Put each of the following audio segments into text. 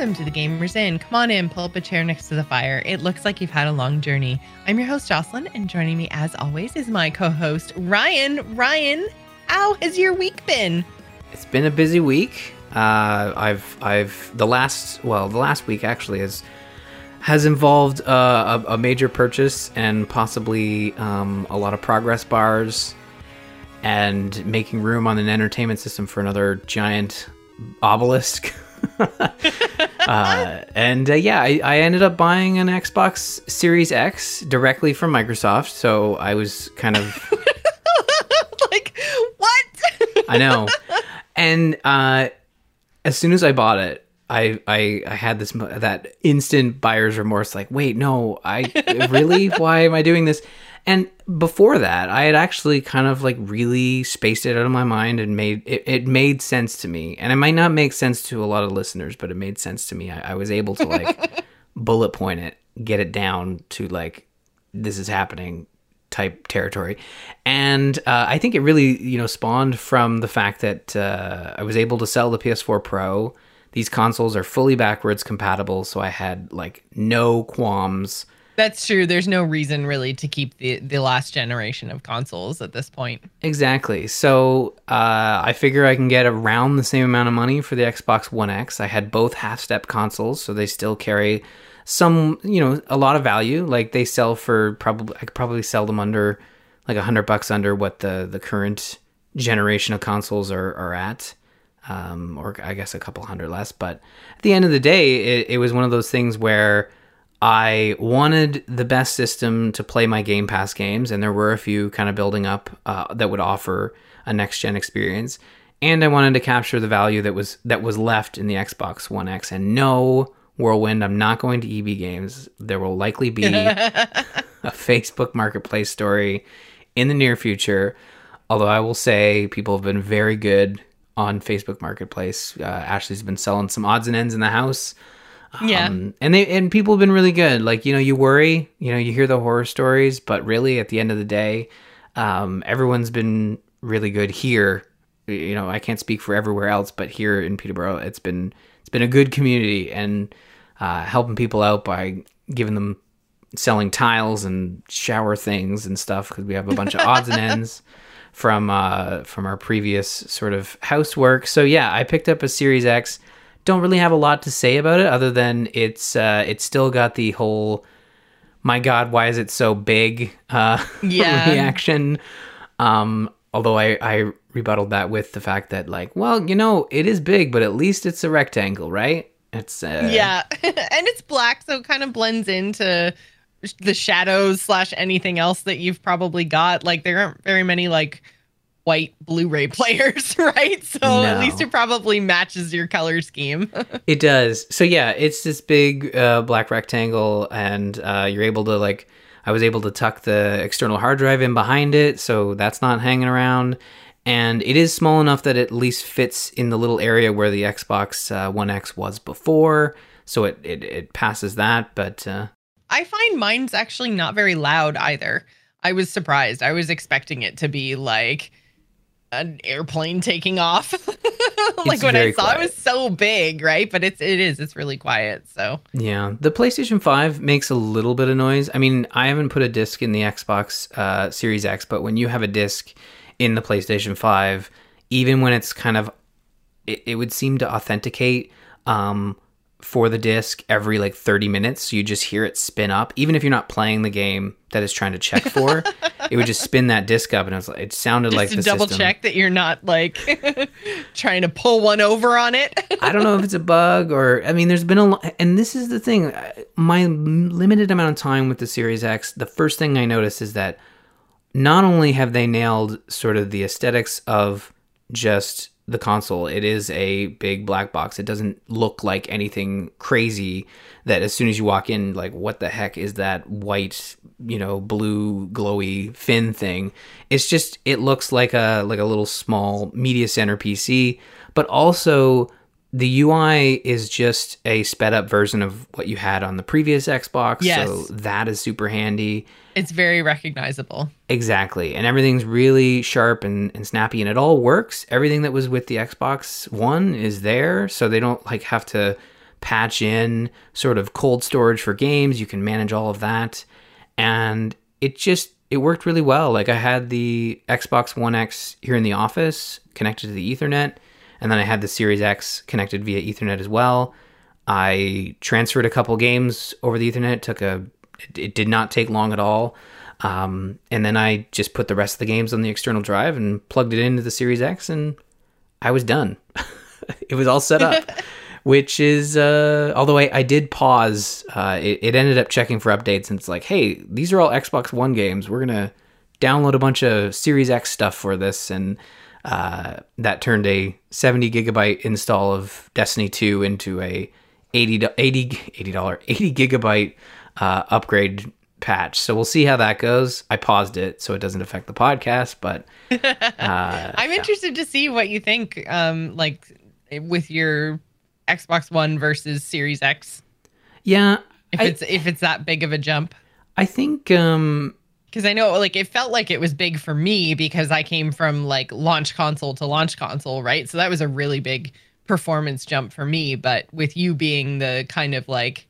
Welcome to the Gamers Inn. Come on in, pull up a chair next to the fire. It looks like you've had a long journey. I'm your host, Jocelyn, and joining me as always is my co host, Ryan. Ryan, how has your week been? It's been a busy week. Uh, I've, I've, the last, well, the last week actually is, has involved uh, a, a major purchase and possibly um, a lot of progress bars and making room on an entertainment system for another giant obelisk. uh, and uh, yeah, I, I ended up buying an Xbox Series X directly from Microsoft. So I was kind of like, what? I know. And uh, as soon as I bought it, I, I I had this that instant buyer's remorse. Like, wait, no, I really? Why am I doing this? And before that, I had actually kind of like really spaced it out of my mind and made it, it made sense to me. And it might not make sense to a lot of listeners, but it made sense to me. I, I was able to like bullet point it, get it down to like this is happening type territory. And uh, I think it really, you know, spawned from the fact that uh, I was able to sell the PS4 Pro. These consoles are fully backwards compatible, so I had like no qualms that's true. There's no reason really to keep the the last generation of consoles at this point. Exactly. So uh, I figure I can get around the same amount of money for the Xbox One X. I had both half step consoles, so they still carry some, you know, a lot of value. Like they sell for probably I could probably sell them under like a hundred bucks under what the the current generation of consoles are are at. Um, or I guess a couple hundred less. But at the end of the day, it, it was one of those things where I wanted the best system to play my Game Pass games, and there were a few kind of building up uh, that would offer a next gen experience. And I wanted to capture the value that was that was left in the Xbox One X. And no, Whirlwind, I'm not going to EB Games. There will likely be a Facebook Marketplace story in the near future. Although I will say people have been very good on Facebook Marketplace. Uh, Ashley's been selling some odds and ends in the house. Yeah. Um, and they and people have been really good. Like, you know, you worry, you know, you hear the horror stories, but really at the end of the day, um, everyone's been really good here. You know, I can't speak for everywhere else, but here in Peterborough, it's been it's been a good community and uh, helping people out by giving them selling tiles and shower things and stuff because we have a bunch of odds and ends from uh, from our previous sort of housework. So yeah, I picked up a Series X don't really have a lot to say about it other than it's uh, it's still got the whole my god why is it so big? uh, yeah. reaction. Um, although I, I rebutted that with the fact that like well you know it is big but at least it's a rectangle right? It's uh... yeah. And it's black so it kind of blends into the shadows slash anything else that you've probably got. Like there aren't very many like white Blu-ray players, right? So no. at least it probably matches your color scheme. it does. So yeah, it's this big uh, black rectangle, and uh, you're able to like. I was able to tuck the external hard drive in behind it, so that's not hanging around. And it is small enough that it at least fits in the little area where the Xbox uh, One X was before, so it it, it passes that. But uh, I find mine's actually not very loud either. I was surprised. I was expecting it to be like an airplane taking off. like when I saw quiet. it was so big, right? But it's it is it's really quiet. So yeah, the PlayStation Five makes a little bit of noise. I mean, I haven't put a disc in the Xbox uh, Series X, but when you have a disc in the PlayStation Five, even when it's kind of, it, it would seem to authenticate. Um, for the disc every like 30 minutes. So you just hear it spin up. Even if you're not playing the game that it's trying to check for, it would just spin that disc up and it was like it sounded just like to the double system. check that you're not like trying to pull one over on it. I don't know if it's a bug or I mean there's been a lot and this is the thing uh, my limited amount of time with the Series X, the first thing I noticed is that not only have they nailed sort of the aesthetics of just the console. It is a big black box. It doesn't look like anything crazy that as soon as you walk in, like, what the heck is that white, you know, blue glowy fin thing? It's just it looks like a like a little small media center PC, but also the UI is just a sped up version of what you had on the previous Xbox. Yes. So that is super handy. It's very recognizable. Exactly. And everything's really sharp and, and snappy and it all works. Everything that was with the Xbox One is there. So they don't like have to patch in sort of cold storage for games. You can manage all of that. And it just it worked really well. Like I had the Xbox One X here in the office connected to the Ethernet, and then I had the Series X connected via Ethernet as well. I transferred a couple games over the Ethernet. It took a it did not take long at all. Um, and then I just put the rest of the games on the external drive and plugged it into the Series X, and I was done. it was all set up. which is uh, although I, I did pause uh, it, it, ended up checking for updates and it's like hey these are all xbox one games we're gonna download a bunch of series x stuff for this and uh, that turned a 70 gigabyte install of destiny 2 into a 80 80 80 dollar 80 gigabyte uh, upgrade patch so we'll see how that goes i paused it so it doesn't affect the podcast but uh, i'm interested yeah. to see what you think um, like with your Xbox One versus Series X? Yeah, if I, it's if it's that big of a jump. I think um because I know like it felt like it was big for me because I came from like launch console to launch console, right? So that was a really big performance jump for me, but with you being the kind of like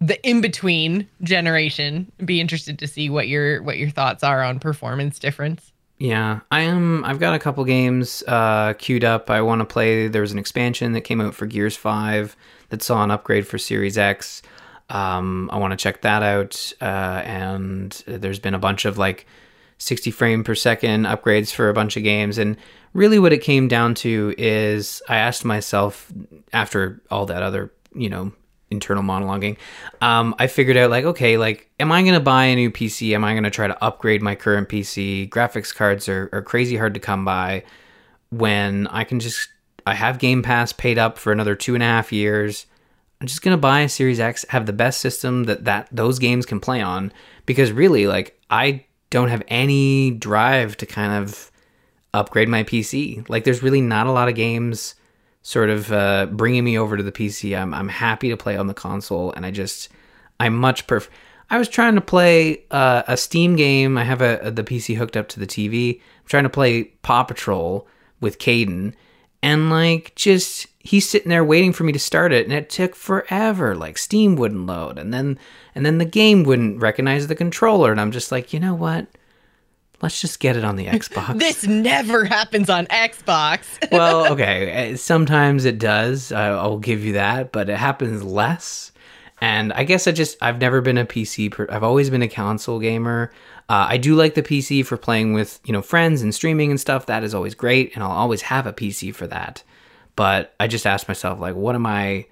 the in between generation, be interested to see what your what your thoughts are on performance difference. Yeah, I am. I've got a couple games uh, queued up. I want to play. There was an expansion that came out for Gears Five that saw an upgrade for Series X. Um, I want to check that out. Uh, and there's been a bunch of like 60 frame per second upgrades for a bunch of games. And really, what it came down to is I asked myself after all that other you know internal monologuing, um, I figured out like, okay, like, am I going to buy a new PC? Am I going to try to upgrade my current PC? Graphics cards are, are crazy hard to come by when I can just, I have Game Pass paid up for another two and a half years. I'm just going to buy a Series X, have the best system that, that those games can play on because really, like, I don't have any drive to kind of upgrade my PC. Like, there's really not a lot of games sort of uh, bringing me over to the PC. I'm I'm happy to play on the console, and I just I'm much prefer. I was trying to play uh, a Steam game. I have a, a, the PC hooked up to the TV. I'm trying to play Paw Patrol with Caden, and like just he's sitting there waiting for me to start it, and it took forever. Like Steam wouldn't load, and then and then the game wouldn't recognize the controller, and I'm just like, you know what? let's just get it on the Xbox. this never happens on Xbox. well, okay. Eh, sometimes it does. I'll give you that, but it happens less. And I guess I just, I've never been a PC, per, I've always been a console gamer. Uh, I do like the PC for playing with, you know, friends and streaming and stuff. That is always great. And I'll always have a PC for that. But I just asked myself, like, what am I,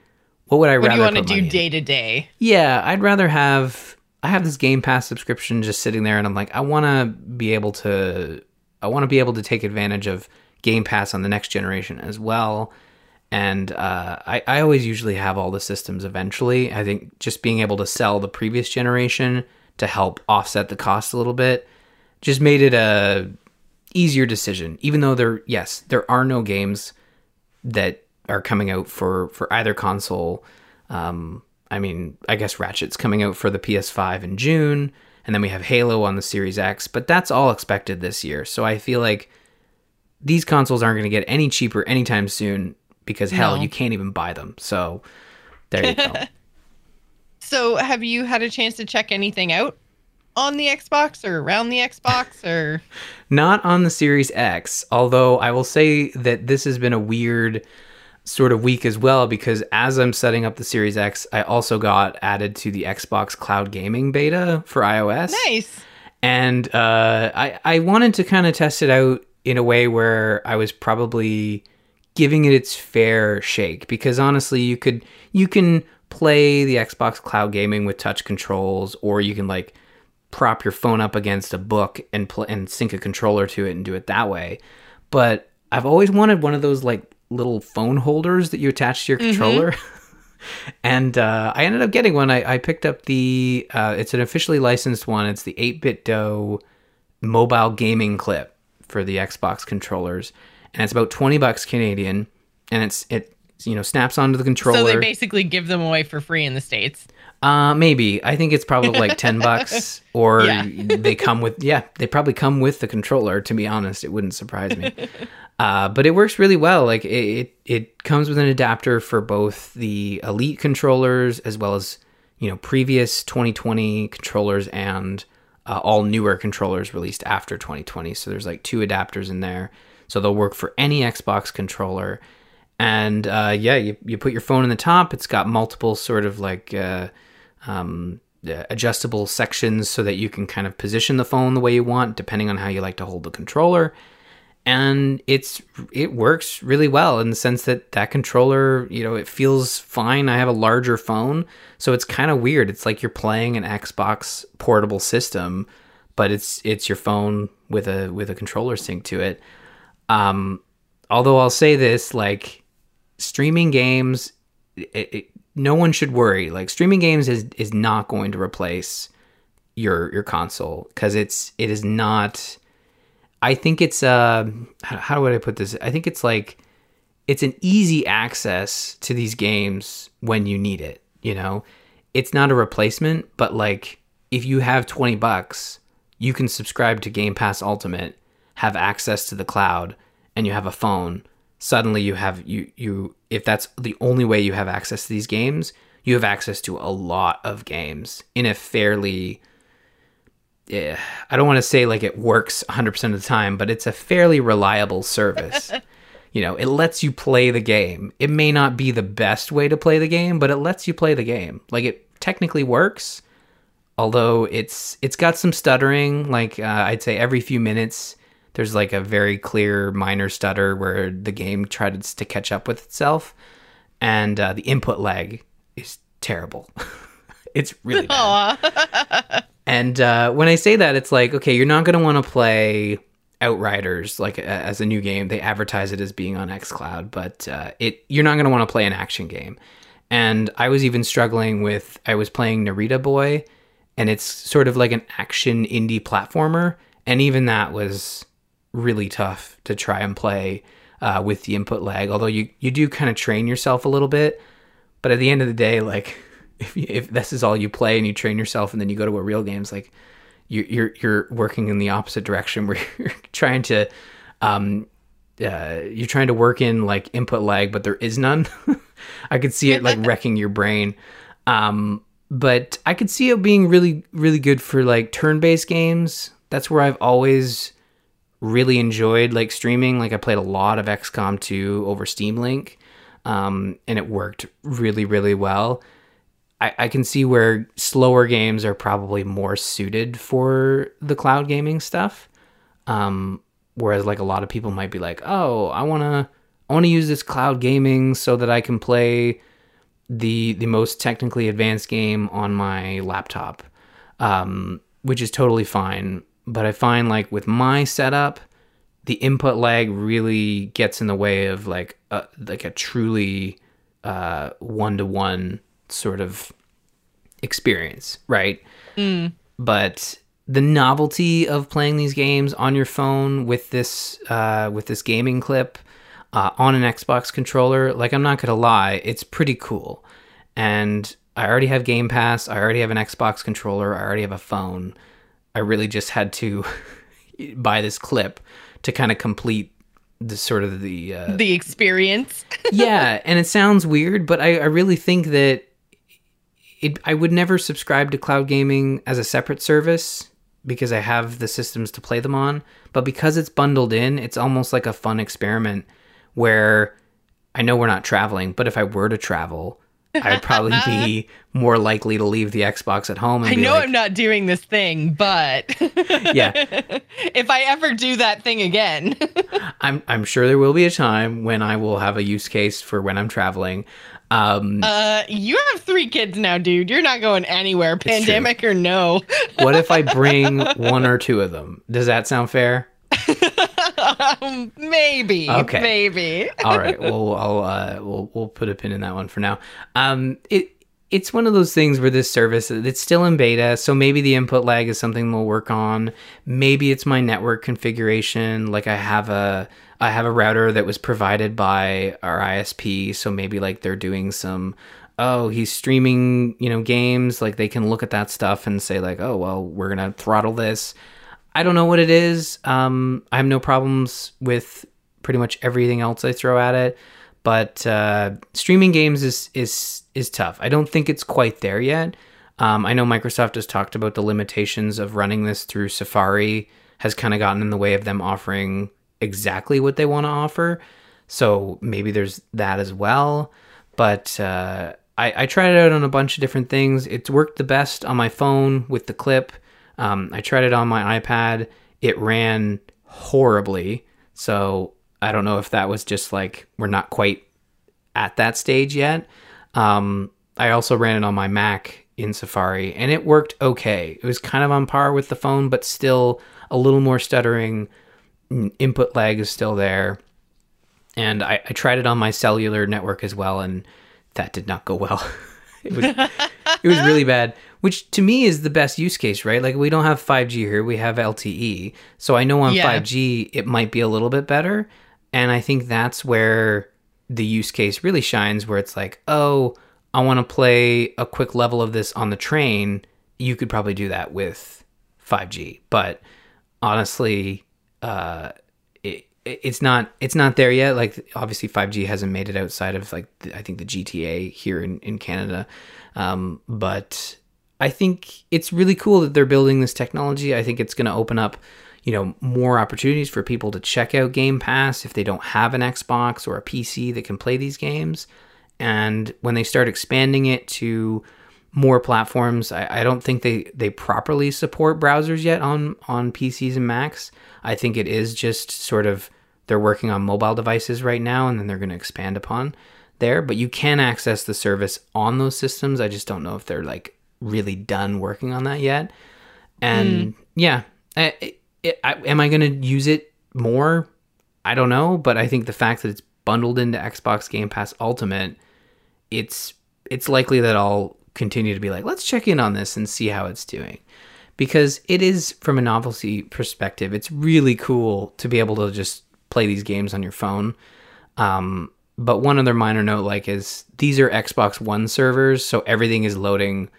what would I what rather do you want to do day to day? Yeah, I'd rather have I have this Game Pass subscription just sitting there, and I'm like, I want to be able to, I want to be able to take advantage of Game Pass on the next generation as well. And uh, I, I always usually have all the systems eventually. I think just being able to sell the previous generation to help offset the cost a little bit just made it a easier decision. Even though there, yes, there are no games that are coming out for for either console. Um, I mean, I guess Ratchet's coming out for the PS5 in June, and then we have Halo on the Series X, but that's all expected this year. So I feel like these consoles aren't going to get any cheaper anytime soon because hell, no. you can't even buy them. So there you go. so have you had a chance to check anything out on the Xbox or around the Xbox or not on the Series X, although I will say that this has been a weird sort of week as well because as I'm setting up the Series X, I also got added to the Xbox Cloud Gaming beta for iOS. Nice. And uh, I I wanted to kind of test it out in a way where I was probably giving it its fair shake because honestly, you could you can play the Xbox Cloud Gaming with touch controls, or you can like prop your phone up against a book and pl- and sync a controller to it and do it that way. But I've always wanted one of those like little phone holders that you attach to your mm-hmm. controller. and uh, I ended up getting one. I, I picked up the, uh, it's an officially licensed one. It's the 8BitDo mobile gaming clip for the Xbox controllers. And it's about 20 bucks Canadian. And it's, it, you know snaps onto the controller. So they basically give them away for free in the states. Uh, maybe. I think it's probably like 10 bucks or Yeah. they come with, yeah, they probably come with the controller, to be honest. It wouldn't surprise me. Uh, but it works really well. Like it, it, it comes with an adapter for both the Elite controllers as well as, you know, previous 2020 controllers and uh, all newer controllers released after 2020. So there's like two adapters in there. So they'll work for any Xbox controller. And uh, yeah, you, you put your phone in the top. It's got multiple sort of like uh, um, uh, adjustable sections so that you can kind of position the phone the way you want, depending on how you like to hold the controller. And it's it works really well in the sense that that controller, you know, it feels fine. I have a larger phone, so it's kind of weird. It's like you're playing an Xbox portable system, but it's it's your phone with a with a controller sync to it. Um, although I'll say this, like streaming games, it, it, no one should worry. Like streaming games is is not going to replace your your console because it's it is not. I think it's uh how, would I put this? I think it's like it's an easy access to these games when you need it. You know, it's not a replacement, but like if you have twenty bucks, you can subscribe to Game Pass Ultimate, have access to the cloud, and you have a phone. Suddenly, you have you you if that's the only way you have access to these games, you have access to a lot of games in a fairly yeah, I don't want to say like it works 100% of the time, but it's a fairly reliable service. you know, it lets you play the game. It may not be the best way to play the game, but it lets you play the game. Like it technically works, although it's it's got some stuttering. Like uh, I'd say every few minutes there's like a very clear minor stutter where the game tries to catch up with itself, and uh, the input lag is terrible. it's really bad. And uh, when I say that, it's like, okay, you're not going to want to play Outriders like a- as a new game. They advertise it as being on XCloud, but uh, it you're not going to want to play an action game. And I was even struggling with I was playing Narita Boy, and it's sort of like an action indie platformer, and even that was really tough to try and play uh, with the input lag. Although you you do kind of train yourself a little bit, but at the end of the day, like if you, if this is all you play and you train yourself and then you go to a real games, like you, you're you're working in the opposite direction where you're trying to um uh, you're trying to work in like input lag, but there is none. I could see it like wrecking your brain. Um, but I could see it being really, really good for like turn-based games. That's where I've always really enjoyed like streaming. Like I played a lot of XCOM 2 over Steam Link, um, and it worked really, really well. I, I can see where slower games are probably more suited for the cloud gaming stuff. Um, whereas like a lot of people might be like, oh, I wanna I wanna use this cloud gaming so that I can play the the most technically advanced game on my laptop, um, which is totally fine. But I find like with my setup, the input lag really gets in the way of like a, like a truly one to one sort of experience, right? But the novelty of playing these games on your phone with this uh, with this gaming clip uh, on an Xbox controller, like I'm not gonna lie, it's pretty cool. And I already have Game Pass. I already have an Xbox controller. I already have a phone. I really just had to buy this clip to kind of complete the sort of the uh, the experience. yeah, and it sounds weird, but I, I really think that it I would never subscribe to cloud gaming as a separate service because I have the systems to play them on. But because it's bundled in, it's almost like a fun experiment where I know we're not traveling, but if I were to travel, I'd probably be more likely to leave the Xbox at home and I know like, I'm not doing this thing, but yeah, if I ever do that thing again, I'm I'm sure there will be a time when I will have a use case for when I'm traveling. Um, uh, you have three kids now, dude. You're not going anywhere, pandemic or no. what if I bring one or two of them? Does that sound fair? Um, maybe, Okay. maybe. All right. Well, I'll uh, we'll we'll put a pin in that one for now. Um, it it's one of those things where this service it's still in beta, so maybe the input lag is something we'll work on. Maybe it's my network configuration. Like I have a I have a router that was provided by our ISP, so maybe like they're doing some oh, he's streaming, you know, games, like they can look at that stuff and say like, "Oh, well, we're going to throttle this." I don't know what it is. Um I have no problems with pretty much everything else I throw at it but uh, streaming games is is is tough. I don't think it's quite there yet. Um, I know Microsoft has talked about the limitations of running this through Safari has kind of gotten in the way of them offering exactly what they want to offer. So maybe there's that as well. But uh, I, I, tried it out on a bunch of different things. It's worked the best on my phone with the clip. Um, I tried it on my iPad. It ran horribly. So I don't know if that was just like we're not quite at that stage yet. Um, I also ran it on my Mac in Safari and it worked okay. It was kind of on par with the phone, but still a little more stuttering. Input lag is still there. And I, I tried it on my cellular network as well, and that did not go well. it was it was really bad which to me is the best use case right like we don't have 5g here we have lte so i know on yeah. 5g it might be a little bit better and I think that's where the use case really shines, where it's like, oh, I want to play a quick level of this on the train. You could probably do that with 5G, but honestly, uh, it, it's not it's not there yet. Like obviously, 5G hasn't made it outside of like the, I think the GTA here in in Canada, um, but I think it's really cool that they're building this technology. I think it's going to open up you know more opportunities for people to check out Game Pass if they don't have an Xbox or a PC that can play these games. And when they start expanding it to more platforms, I, I don't think they they properly support browsers yet on on PCs and Macs. I think it is just sort of they're working on mobile devices right now, and then they're going to expand upon there. But you can access the service on those systems. I just don't know if they're like really done working on that yet. And mm. yeah, it, I, am I going to use it more? I don't know, but I think the fact that it's bundled into Xbox Game Pass Ultimate, it's it's likely that I'll continue to be like, let's check in on this and see how it's doing. Because it is from a novelty perspective, it's really cool to be able to just play these games on your phone. Um, but one other minor note like is these are Xbox One servers, so everything is loading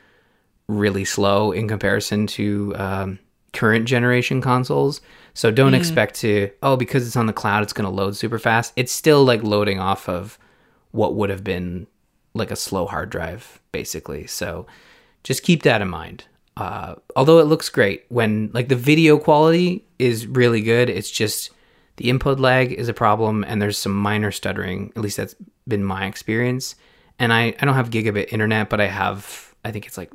really slow in comparison to um, current generation consoles. So don't mm. expect to, oh, because it's on the cloud, it's going to load super fast. It's still like loading off of what would have been like a slow hard drive, basically. So just keep that in mind. Uh, although it looks great when like the video quality is really good, it's just the input lag is a problem and there's some minor stuttering. At least that's been my experience. And I, I don't have gigabit internet, but I have, I think it's like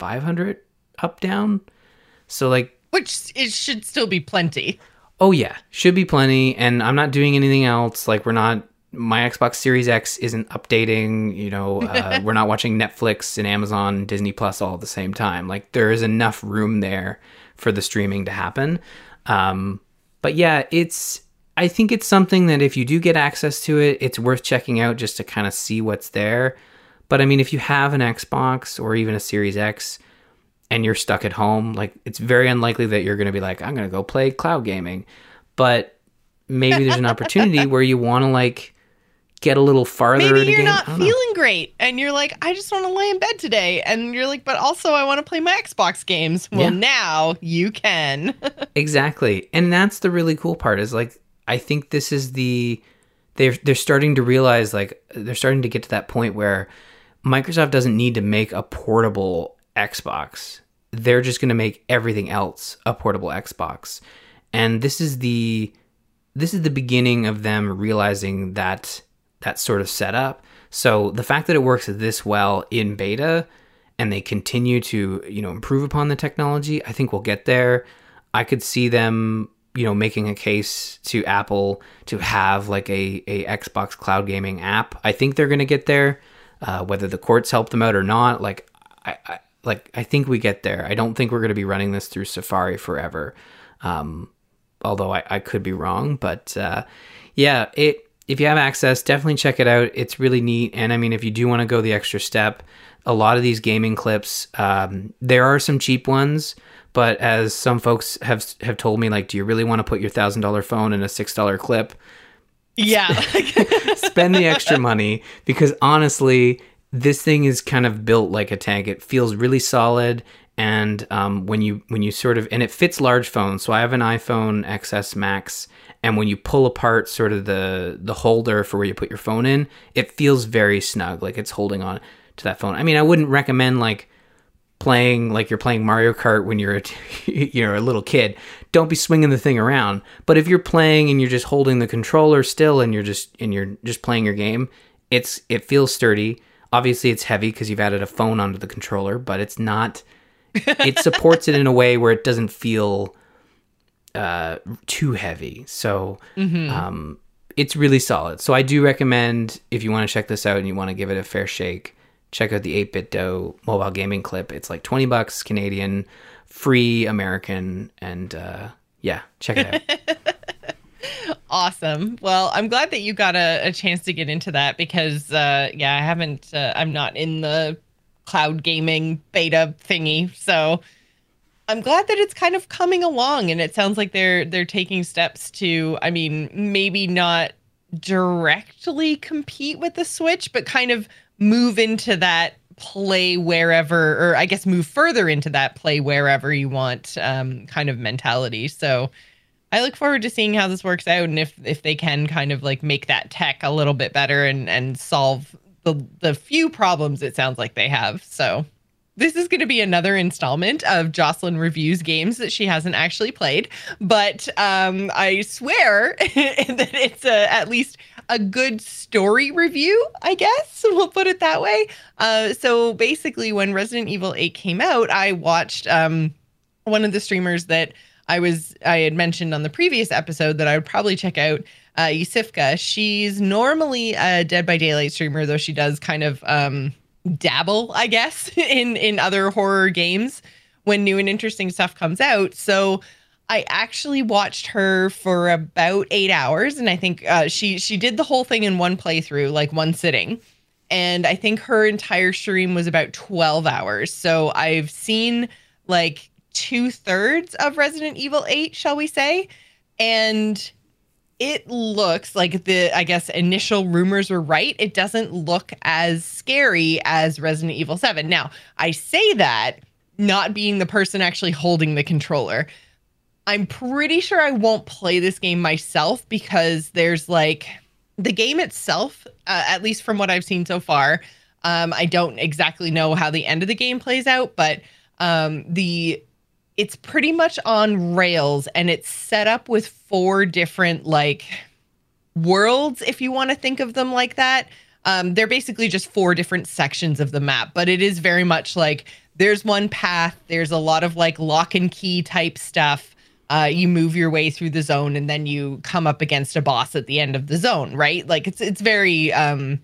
500 up down. So like which it should still be plenty. Oh yeah, should be plenty and I'm not doing anything else like we're not my Xbox Series X isn't updating, you know, uh, we're not watching Netflix and Amazon, Disney Plus all at the same time. Like there is enough room there for the streaming to happen. Um, but yeah, it's I think it's something that if you do get access to it, it's worth checking out just to kind of see what's there. But I mean, if you have an Xbox or even a Series X, and you're stuck at home, like it's very unlikely that you're going to be like, I'm going to go play cloud gaming. But maybe there's an opportunity where you want to like get a little farther. Maybe you're not feeling know. great, and you're like, I just want to lay in bed today, and you're like, but also I want to play my Xbox games. Well, yeah. now you can. exactly, and that's the really cool part. Is like, I think this is the they're they're starting to realize like they're starting to get to that point where Microsoft doesn't need to make a portable Xbox. They're just going to make everything else a portable Xbox. And this is the this is the beginning of them realizing that that sort of setup. So the fact that it works this well in beta and they continue to, you know, improve upon the technology, I think we'll get there. I could see them, you know, making a case to Apple to have like a, a Xbox cloud gaming app. I think they're going to get there. Uh, whether the courts help them out or not, like I, like I think we get there. I don't think we're going to be running this through Safari forever. Um, although I, I could be wrong, but uh, yeah, it if you have access, definitely check it out. It's really neat. And I mean, if you do want to go the extra step, a lot of these gaming clips, um, there are some cheap ones, but as some folks have have told me, like, do you really want to put your thousand dollar phone in a six dollar clip? Yeah. Spend the extra money because honestly, this thing is kind of built like a tank. It feels really solid, and um, when you when you sort of and it fits large phones. So I have an iPhone XS Max, and when you pull apart sort of the the holder for where you put your phone in, it feels very snug, like it's holding on to that phone. I mean, I wouldn't recommend like playing like you're playing Mario Kart when you're a, you're a little kid. Don't be swinging the thing around. But if you're playing and you're just holding the controller still and you're just and you're just playing your game, it's it feels sturdy. Obviously, it's heavy because you've added a phone onto the controller, but it's not. It supports it in a way where it doesn't feel uh, too heavy. So Mm-hmm. um, it's really solid. So I do recommend if you want to check this out and you want to give it a fair shake, check out the 8BitDo mobile gaming clip. It's like 20 bucks Canadian, free American, and uh, yeah, check it out. awesome. Well, I'm glad that you got a, a chance to get into that because, uh, yeah, I haven't, uh, I'm not in the cloud gaming beta thingy. So I'm glad that it's kind of coming along and it sounds like they're, they're taking steps to, I mean, maybe not directly compete with the Switch, but kind of move into that play wherever, or I guess move further into that play wherever you want um, kind of mentality. So, I look forward to seeing how this works out and if if they can kind of like make that tech a little bit better and and solve the the few problems it sounds like they have. So this is going to be another installment of Jocelyn reviews games that she hasn't actually played, but um, I swear that it's a, at least a good story review. I guess we'll put it that way. Uh, so basically, when Resident Evil 8 came out, I watched um, one of the streamers that I was I had mentioned on the previous episode that I would probably check out uh iosefka. She's normally a Dead by Daylight streamer, though she does kind of um dabble, I guess, in in other horror games when new and interesting stuff comes out. So I actually watched her for about eight hours, and I think uh, she she did the whole thing in one playthrough, like one sitting. And I think her entire stream was about twelve hours. So I've seen like two thirds of Resident Evil 8, shall we say. And it looks like the, I guess, initial rumors were right. It doesn't look as scary as Resident Evil 7. Now, I say that not being the person actually holding the controller. I'm pretty sure I won't play this game myself because there's like the game itself, uh, at least from what I've seen so far. Um, I don't exactly know how the end of the game plays out, but um, the it's pretty much on rails and it's set up with four different like worlds if you want to think of them like that um, they're basically just four different sections of the map but it is very much like there's one path there's a lot of like lock and key type stuff uh, you move your way through the zone and then you come up against a boss at the end of the zone right? Like it's it's very um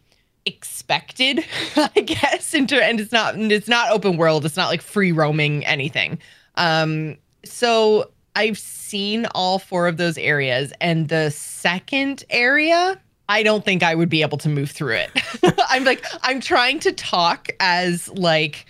expected i guess into and it's not it's not open world. It's not like free roaming anything. Um, so I've seen all four of those areas, and the second area, I don't think I would be able to move through it. I'm like, I'm trying to talk as like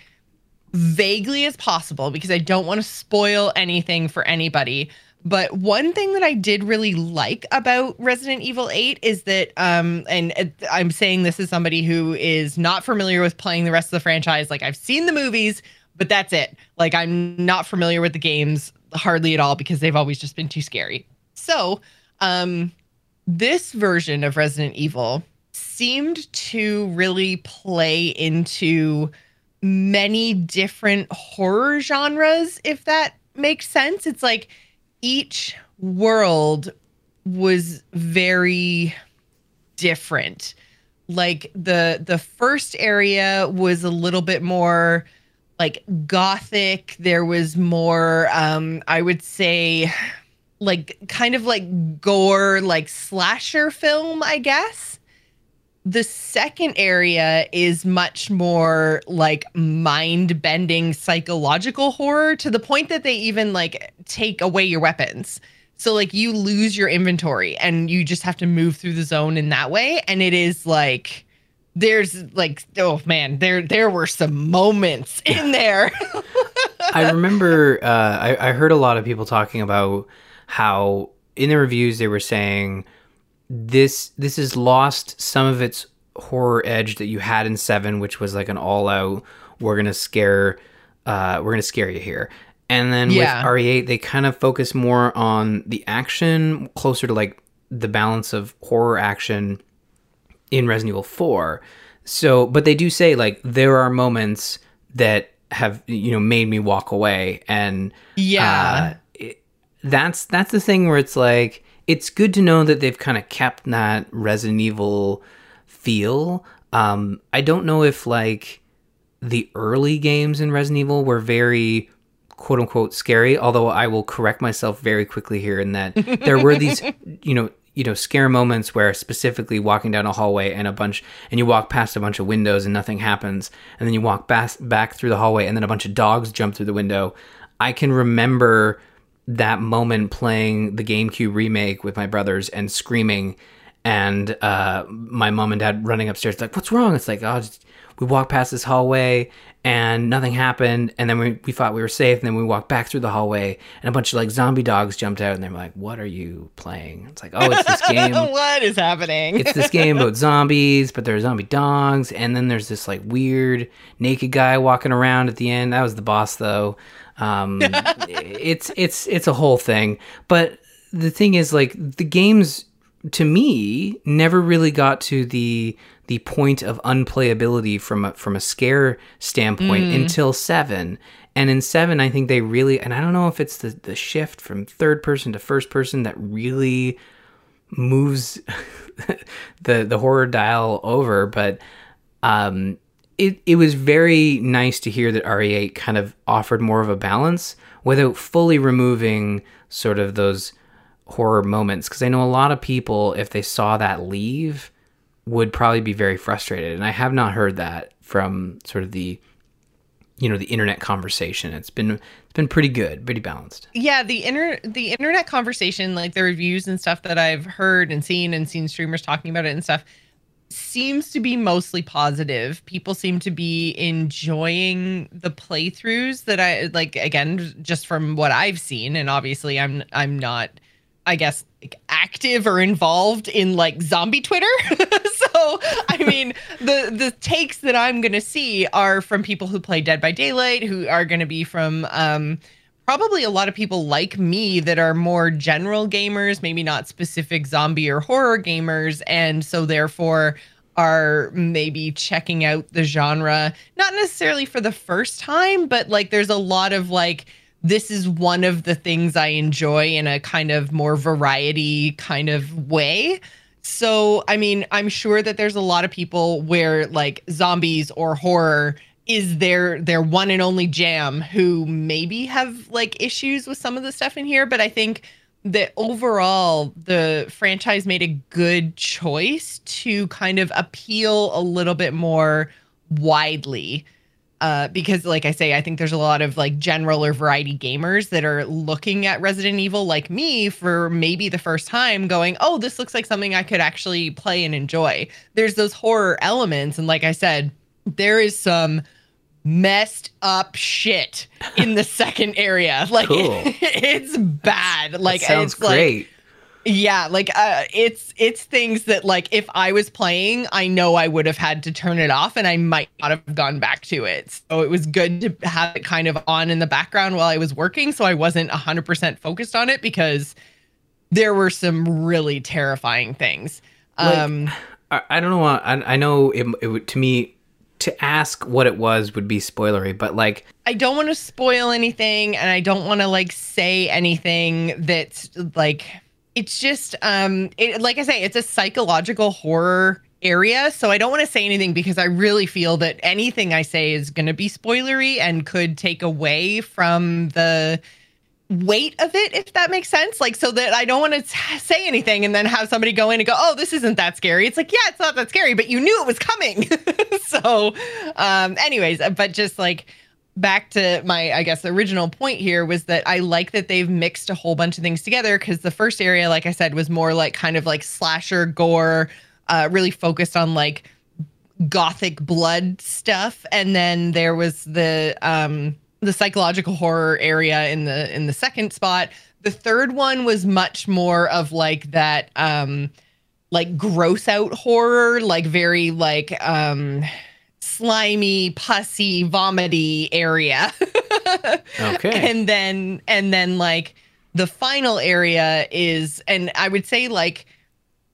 vaguely as possible because I don't want to spoil anything for anybody. But one thing that I did really like about Resident Evil 8 is that, um, and uh, I'm saying this as somebody who is not familiar with playing the rest of the franchise. Like, I've seen the movies, but that's it. Like I'm not familiar with the games hardly at all because they've always just been too scary. So, um this version of Resident Evil seemed to really play into many different horror genres if that makes sense. It's like each world was very different. Like the the first area was a little bit more like gothic there was more um i would say like kind of like gore like slasher film i guess the second area is much more like mind bending psychological horror to the point that they even like take away your weapons So like you lose your inventory and you just have to move through the zone in that way. And it is like there's like oh man, there there were some moments in there. I remember uh, I, I heard a lot of people talking about how in the reviews they were saying this this has lost some of its horror edge that you had in seven, which was like an all out we're gonna scare uh, we're gonna scare you here. And then Yeah. with RE8, they kind of focus more on the action, closer to like the balance of horror action in Resident Evil 4. So, but they do say like there are moments that have you know made me walk away, and yeah. uh, it- that's that's the thing where it's like it's good to know that they've kind of kept that Resident Evil feel. Um, I don't know if like the early games in Resident Evil were very quote unquote scary, although I will correct myself very quickly here in that there were these, you know, you know, scare moments where specifically walking down a hallway and a bunch and you walk past a bunch of windows and nothing happens, and then you walk back back through the hallway and then a bunch of dogs jump through the window. I can remember that moment playing the GameCube remake with my brothers and screaming and uh, my mom and dad running upstairs like what's wrong it's like oh just, we walked past this hallway and nothing happened and then we, we thought we were safe and then we walked back through the hallway and a bunch of like zombie dogs jumped out and they're like what are you playing it's like oh it's this game what is happening? it's this game about zombies, but there's zombie dogs, and then there's this like weird naked guy walking around at the end. That was the boss though. Um, it's it's it's a whole thing. But the thing is, like the games to me never really got to the the point of unplayability from a, from a scare standpoint until seven. And in seven, I think they really, and I don't know if it's the, the shift from third person to first person that really moves the the horror dial over, but um, it it was very nice to hear that RE8 kind of offered more of a balance without fully removing sort of those horror moments. Because I know a lot of people, if they saw that leave, would probably be very frustrated, and I have not heard that from sort of the you know the internet conversation. It's been it's been pretty good, pretty balanced. yeah the inter the internet conversation like the reviews and stuff that i've heard and seen and seen streamers talking about it and stuff seems to be mostly positive. People seem to be enjoying the playthroughs that i like again just from what i've seen and obviously i'm i'm not i guess like, active or involved in like zombie twitter. So i mean the the takes that i'm gonna see are from people who play dead by daylight who are gonna be from um probably a lot of people like me that are more general gamers, maybe not specific zombie or horror gamers, and so therefore are maybe checking out the genre, not necessarily for the first time, but like there's a lot of like, this is one of the things I enjoy in a kind of more variety kind of way. So, I mean, I'm sure that there's a lot of people where like zombies or horror is their their one and only jam who maybe have like issues with some of the stuff in here, but I think that overall the franchise made a good choice to kind of appeal a little bit more widely uh, because like I say, I think there's a lot of like general or variety gamers that are looking at Resident Evil like me for maybe the first time going, oh, this looks like something I could actually play and enjoy. There's those horror elements. And like I said, there is some messed up shit in the second area. Like Cool. it's bad. Like That sounds it's like yeah, like uh, it's it's things that like if I was playing, I know I would have had to turn it off, and I might not have gone back to it. So it was good to have it kind of on in the background while I was working, so I wasn't hundred percent focused on it because there were some really terrifying things. Like- Um, I, I don't know. I, I know it, it would to me to ask what it was would be spoilery, but like I don't want to spoil anything and I don't want to like say anything that's like it's just um it, like I say it's a psychological horror area so I don't want to say anything because I really feel that anything I say is going to be spoilery and could take away from the weight of it if that makes sense like so that I don't want to say anything and then have somebody go in and go oh this isn't that scary. It's like yeah it's not that scary but you knew it was coming. So um anyways but just like back to my I guess original point here was that I like that they've mixed a whole bunch of things together because the first area, like I said, was more like kind of like slasher gore, uh, really focused on like gothic blood stuff, and then there was the um the psychological horror area in the in the second spot. The third one was much more of like that um like gross out horror, like very like um slimy, pussy, vomity area. Okay. And then and then like the final area is and I would say like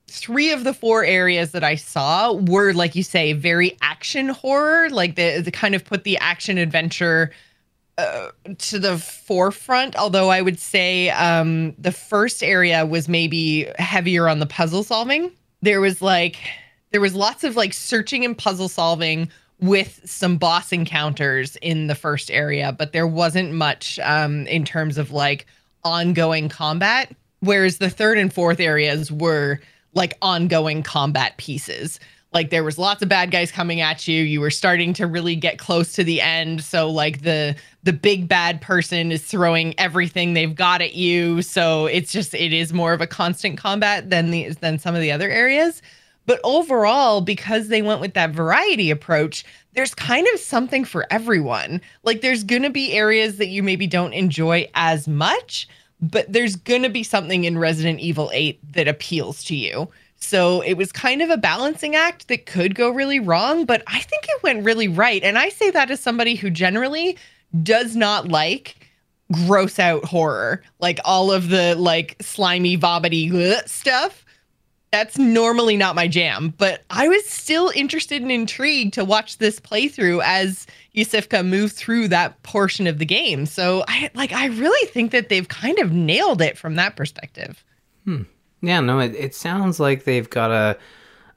three of the four areas that I saw were like you say very action horror, like the the kind of put the action adventure uh, to the forefront. Although I would say um, the first area was maybe heavier on the puzzle solving. There was like there was lots of like searching and puzzle solving with some boss encounters in the first area, but there wasn't much um, in terms of like ongoing combat. Whereas the third and fourth areas were like ongoing combat pieces. Like there was lots of bad guys coming at you. You were starting to really get close to the end. So like the the big bad person is throwing everything they've got at you. So it's just it is more of a constant combat than the than some of the other areas. But overall, because they went with that variety approach, there's kind of something for everyone. Like there's going to be areas that you maybe don't enjoy as much, but there's going to be something in Resident Evil 8 that appeals to you. So it was kind of a balancing act that could go really wrong, but I think it went really right. And I say that as somebody who generally does not like gross out horror, like all of the like slimy, vomity stuff that's normally not my jam, but I was still interested and intrigued to watch this playthrough as iosefka moved through that portion of the game. So I like I really think that they've kind of nailed it from that perspective. Hmm. Yeah, no, it, it sounds like they've got a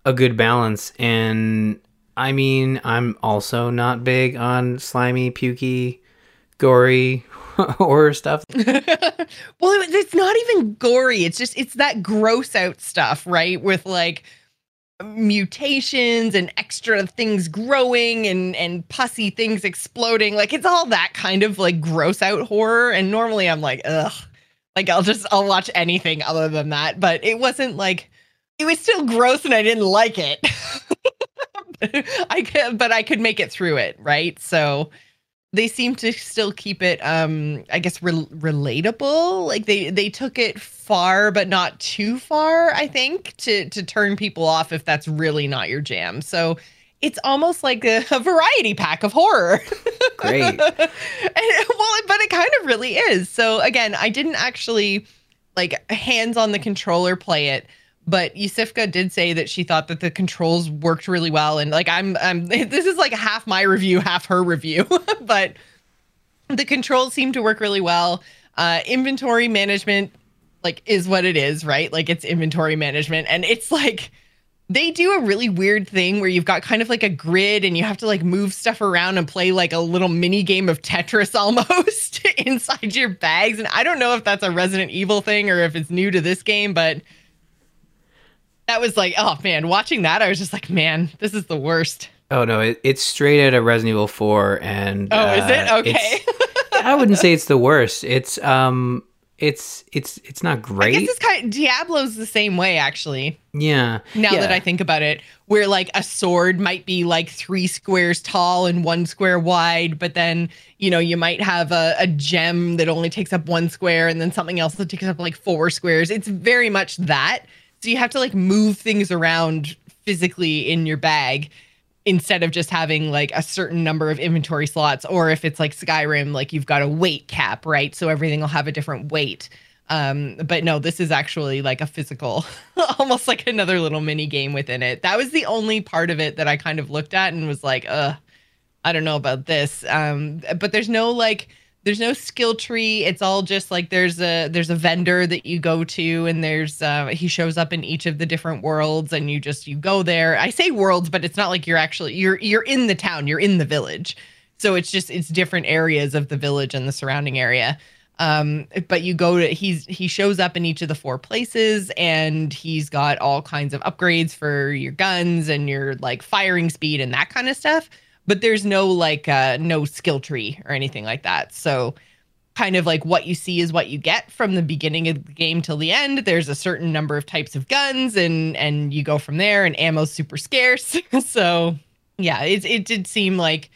a good balance, and I mean, I'm also not big on slimy, pukey, gory horror stuff. well, it's not even gory. It's just it's that gross out stuff, right? With like mutations and extra things growing and and pussy things exploding. Like it's all that kind of like gross out horror. And normally I'm like, ugh. Like I'll just I'll watch anything other than that. But it wasn't like it was still gross and I didn't like it. I could but I could make it through it, right? So they seem to still keep it um i guess rel relatable like they they took it far but not too far i think to to turn people off if that's really not your jam so it's almost like a, a variety pack of horror. Great. and, well but it kind of really is. So again i didn't actually like hands on the controller play it but iosefka did say that she thought that the controls worked really well. And like I'm I'm this is like half my review half her review. But the controls seem to work really well. Uh inventory management like is what it is right? Like it's inventory management. And it's like they do a really weird thing where you've got kind of like a grid and you have to like move stuff around and play like a little mini game of Tetris almost inside your bags and I don't know if that's a Resident Evil thing or if it's new to this game but that was like, oh man, watching that, I was just like, man, this is the worst. Oh no, it, it's straight out of Resident Evil 4, and Oh, is it? uh, Okay. I wouldn't say it's the worst. It's um, it's it's it's not great. I guess it's kind of, Diablo's the same way, actually. yeah. Now yeah. that I think about it, where like a sword might be like three squares tall and one square wide, but then you know you might have a, a gem that only takes up one square, and then something else that takes up like four squares. It's very much that. So you have to like move things around physically in your bag instead of just having like a certain number of inventory slots or if it's like Skyrim like you've got a weight cap, right? So everything will have a different weight. Um but no, this is actually like a physical almost like another little mini game within it. That was the only part of it that I kind of looked at and was like, "Uh, I don't know about this." Um but there's no like there's no skill tree. It's all just like there's a there's a vendor that you go to and there's uh he shows up in each of the different worlds and you just you go there. I say worlds, but it's not like you're actually you're you're in the town, you're in the village. So it's just it's different areas of the village and the surrounding area. Um but you go to he's he shows up in each of the four places and he's got all kinds of upgrades for your guns and your like firing speed and that kind of stuff but there's no like uh no skill tree or anything like that. So kind of like what you see is what you get from the beginning of the game till the end. There's a certain number of types of guns and and you go from there and ammo's super scarce. so yeah, it it did seem like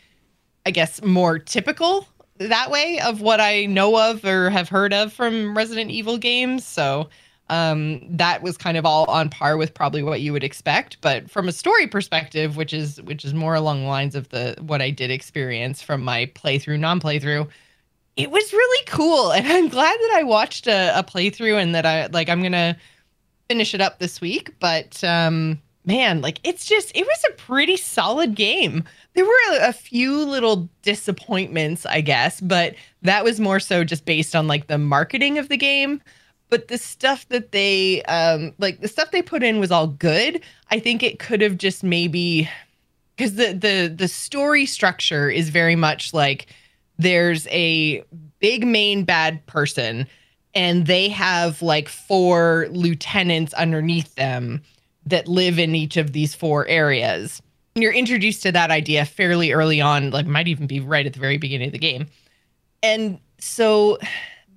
I guess more typical that way of what I know of or have heard of from Resident Evil games. So um, that was kind of all on par with probably what you would expect. But from a story perspective, which is which is more along the lines of the what I did experience from my playthrough, non-playthrough, it was really cool. And I'm glad that I watched a, a playthrough and that I like I'm gonna finish it up this week. But um man, like it's just it was a pretty solid game. There were a, a, few little disappointments, I guess, but that was more so just based on like the marketing of the game. But the stuff that they um like the stuff they put in was all good. I think it could have just maybe because the the the story structure is very much like there's a big main bad person and they have like four lieutenants underneath them that live in each of these four areas. And you're introduced to that idea fairly early on, like might even be right at the very beginning of the game. And so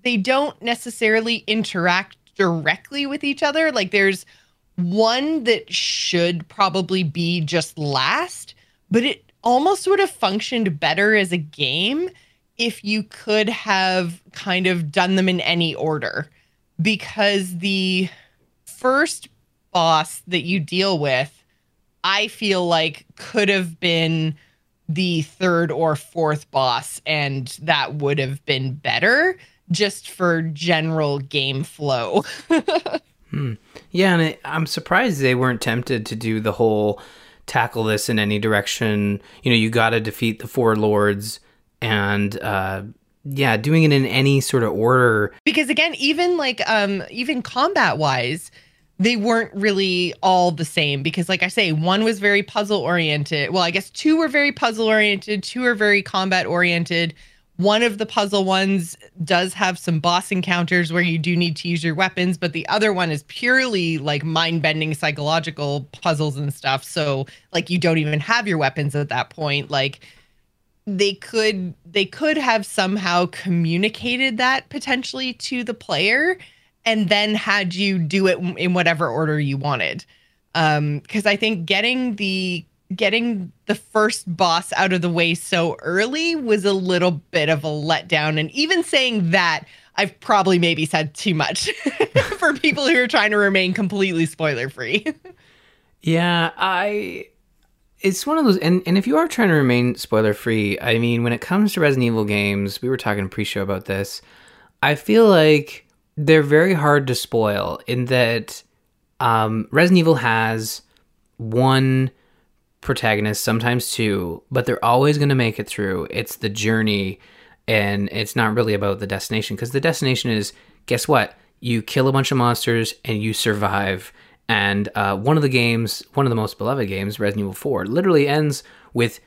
they don't necessarily interact directly with each other. Like there's one that should probably be just last, but it almost would have functioned better as a game if you could have kind of done them in any order because the first boss that you deal with, I feel like could have been the third or fourth boss, and that would have been better just for general game flow. hmm. Yeah, and it, I'm surprised they weren't tempted to do the whole tackle this in any direction. You know, you got to defeat the four lords, and uh, yeah, doing it in any sort of order. Because again, even like um, even combat wise, they weren't really all the same because like i say one was very puzzle oriented well i guess two were very puzzle oriented two are very combat oriented one of the puzzle ones does have some boss encounters where you do need to use your weapons but the other one is purely like mind-bending psychological puzzles and stuff so like you don't even have your weapons at that point like they could they could have somehow communicated that potentially to the player and then had you do it in whatever order you wanted. Um, because I think getting the getting the first boss out of the way so early was a little bit of a letdown. And even saying that, I've probably maybe said too much for people who are trying to remain completely spoiler free. yeah, I it's one of those and, and if you are trying to remain spoiler free, I mean when it comes to Resident Evil games, we were talking pre-show about this. I feel like they're very hard to spoil in that um, Resident Evil has one protagonist, sometimes two, but they're always going to make it through. It's the journey, and it's not really about the destination because the destination is guess what? You kill a bunch of monsters and you survive. And uh, one of the games, one of the most beloved games, Resident Evil 4, literally ends with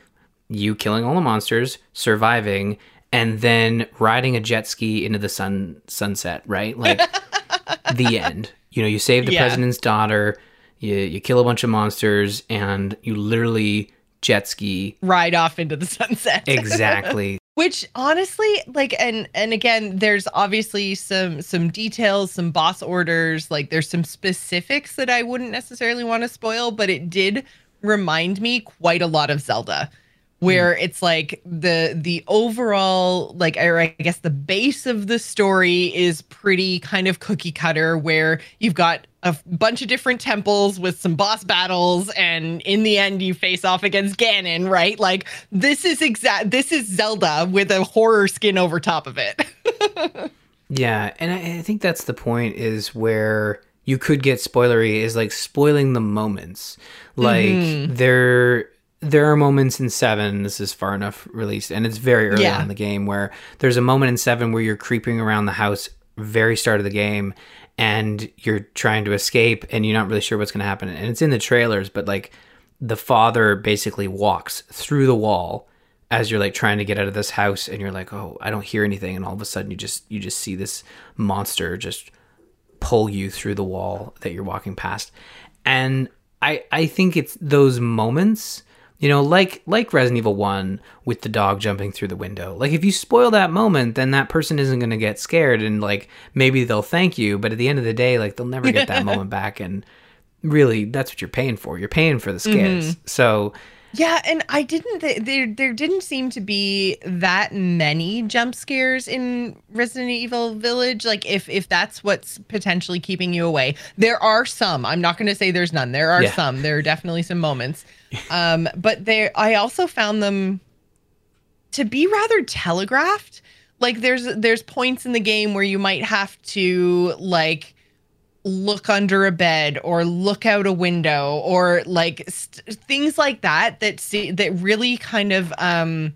you killing all the monsters, surviving, and then riding a jet ski into the sun sunset, right? Like the end. You know, you save the yeah. president's daughter, you you kill a bunch of monsters, and you literally jet ski ride off into the sunset. exactly. Which honestly, like, and and again, there's obviously some some details, some boss orders, like there's some specifics that I wouldn't necessarily want to spoil, but it did remind me quite a lot of Zelda where mm. it's like the the overall like or I guess the base of the story is pretty kind of cookie cutter where you've got a bunch of different temples with some boss battles and in the end you face off against Ganon, right? Like this is exact this is Zelda with a horror skin over top of it. yeah, and I, I think that's the point is where you could get spoilery is like spoiling the moments. Like mm-hmm. they're there are moments in seven this is far enough released and it's very early yeah. on in the game where there's a moment in seven where you're creeping around the house very start of the game and you're trying to escape and you're not really sure what's going to happen and it's in the trailers but like the father basically walks through the wall as you're like trying to get out of this house and you're like oh i don't hear anything and all of a sudden you just you just see this monster just pull you through the wall that you're walking past and i i think it's those moments You know, like like Resident Evil 1 with the dog jumping through the window. Like if you spoil that moment, then that person isn't going to get scared and like maybe they'll thank you, but at the end of the day, like they'll never get that moment back and really that's what you're paying for. You're paying for the scares. Mm-hmm. So Yeah, and I didn't. th- There, there didn't seem to be that many jump scares in Resident Evil Village. Like, if if that's what's potentially keeping you away, there are some. I'm not going to say there's none. There are Yeah. some. There are definitely some moments. Um, but there, I also found them to be rather telegraphed. Like, there's there's points in the game where you might have to like look under a bed or look out a window or like st- things like that that see that really kind of um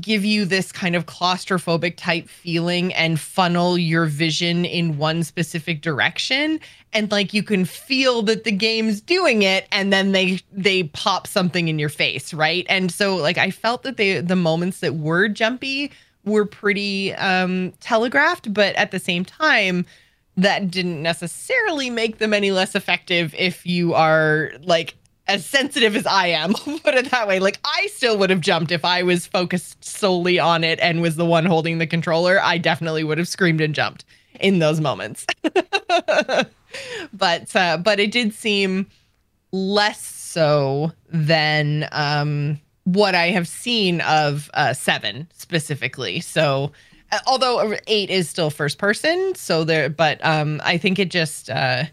give you this kind of claustrophobic type feeling and funnel your vision in one specific direction. And like you can feel that the game's doing it and then they they pop something in your face right? And so like i felt that they the moments that were jumpy were pretty um telegraphed but at the same time that didn't necessarily make them any less effective if you are like as sensitive as I am. Put it that way. Like I still would have jumped if I was focused solely on it and was the one holding the controller. I definitely would have screamed and jumped in those moments. but uh, but it did seem less so than um, what I have seen of uh, seven specifically. So, although eight is still first person, so there, but um, I think it just uh,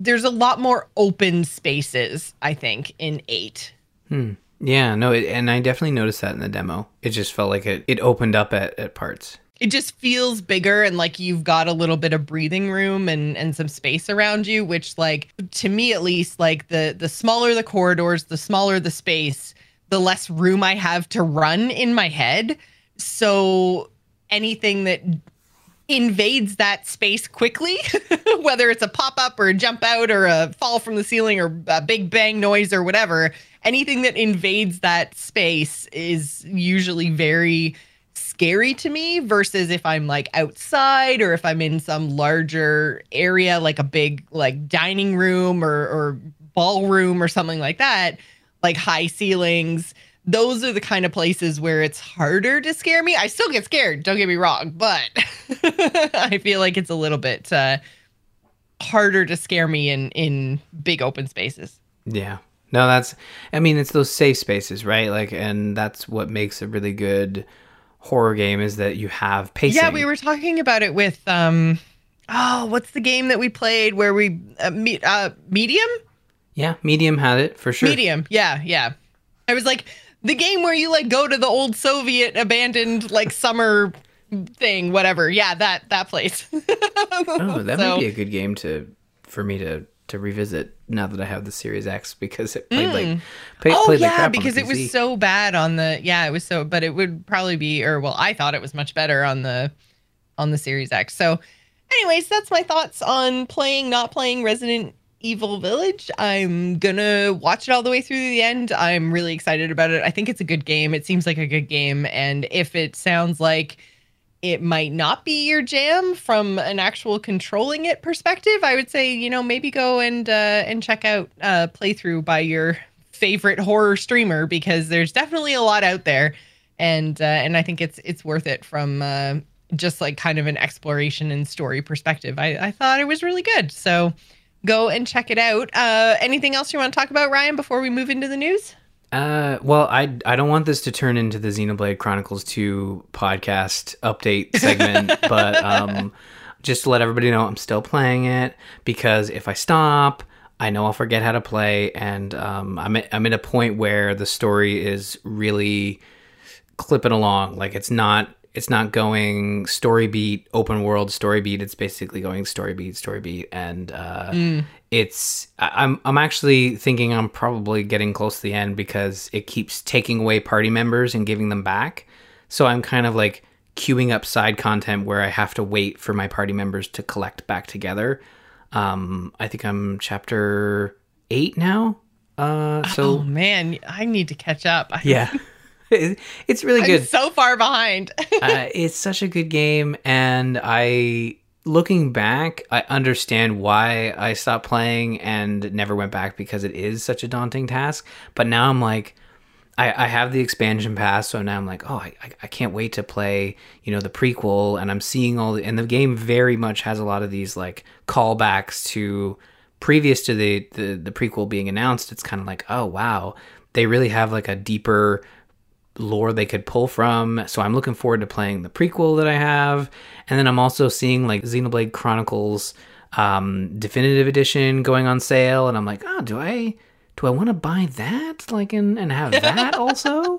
there's a lot more open spaces. I think in eight. hmm. Yeah, no, it, and I definitely noticed that in the demo. It just felt like it, it opened up at, at parts. It just feels bigger and like you've got a little bit of breathing room and and some space around you, which like to me at least, like the the smaller the corridors, the smaller the space, the less room I have to run in my head. So anything that invades that space quickly, whether it's a pop up or a jump out or a fall from the ceiling or a big bang noise or whatever, anything that invades that space is usually very scary to me versus if I'm like outside or if I'm in some larger area like a big like dining room or or ballroom or something like that, like high ceilings. Those are the kind of places where it's harder to scare me. I still get scared, don't get me wrong, but I feel like it's a little bit uh, harder to scare me in in big open spaces. Yeah. No, that's I mean, it's those safe spaces, right? Like and that's what makes a really good horror game is that you have pacing. Yeah, we were talking about it with um oh, what's the game that we played where we uh, me, uh medium? Yeah, Medium had it for sure. Medium. Yeah, yeah. I was like the game where you like go to the old Soviet abandoned like summer thing, whatever. Yeah, that that place. Oh, that So- might be a good game to for me to to revisit now that I have the Series X because it played like mm. play, oh played like yeah, because it was so bad on the yeah, it was so but it would probably be or well, I thought it was much better on the on the Series X. So anyways, that's my thoughts on playing not playing Resident Evil Village. I'm gonna watch it all the way through the end. I'm really excited about it. I think it's a good game. It seems like a good game. And if it sounds like it might not be your jam from an actual controlling it perspective, I would say, you know, maybe go and uh, and check out uh, playthrough by your favorite horror streamer because there's definitely a lot out there, and uh, and I think it's it's worth it from uh, just like kind of an exploration and story perspective. I, I thought it was really good, so go and check it out. Uh, anything else you want to talk about, Ryan, before we move into the news? Uh, well, I I don't want this to turn into the Xenoblade Chronicles 2 podcast update segment, but um, just to let everybody know, I'm still playing it because if I stop, I know I'll forget how to play, and um, I'm at, I'm at a point where the story is really clipping along. Like it's not it's not going story beat open world story beat. It's basically going story beat story beat, and uh, it's I- I'm I'm actually thinking I'm probably getting close to the end because it keeps taking away party members and giving them back. So I'm kind of like queuing up side content where I have to wait for my party members to collect back together. Um, I think I'm chapter eight now. Uh, so oh man, I need to catch up. Yeah, it's really I'm good. so far behind. uh, it's such a good game, and I looking back, I understand why I stopped playing and never went back because it is such a daunting task. But now I'm like, I, I have the expansion pass, so now I'm like, oh, I, I can't wait to play, you know, the prequel, and I'm seeing all the, and the game very much has a lot of these like callbacks to previous to the the, the prequel being announced. It's kind of like, oh wow, they really have like a deeper lore they could pull from. So I'm looking forward to playing the prequel that I have, and then I'm also seeing like Xenoblade Chronicles um, definitive edition going on sale, and I'm like, oh, do I? do I want to buy that like and, and have that also?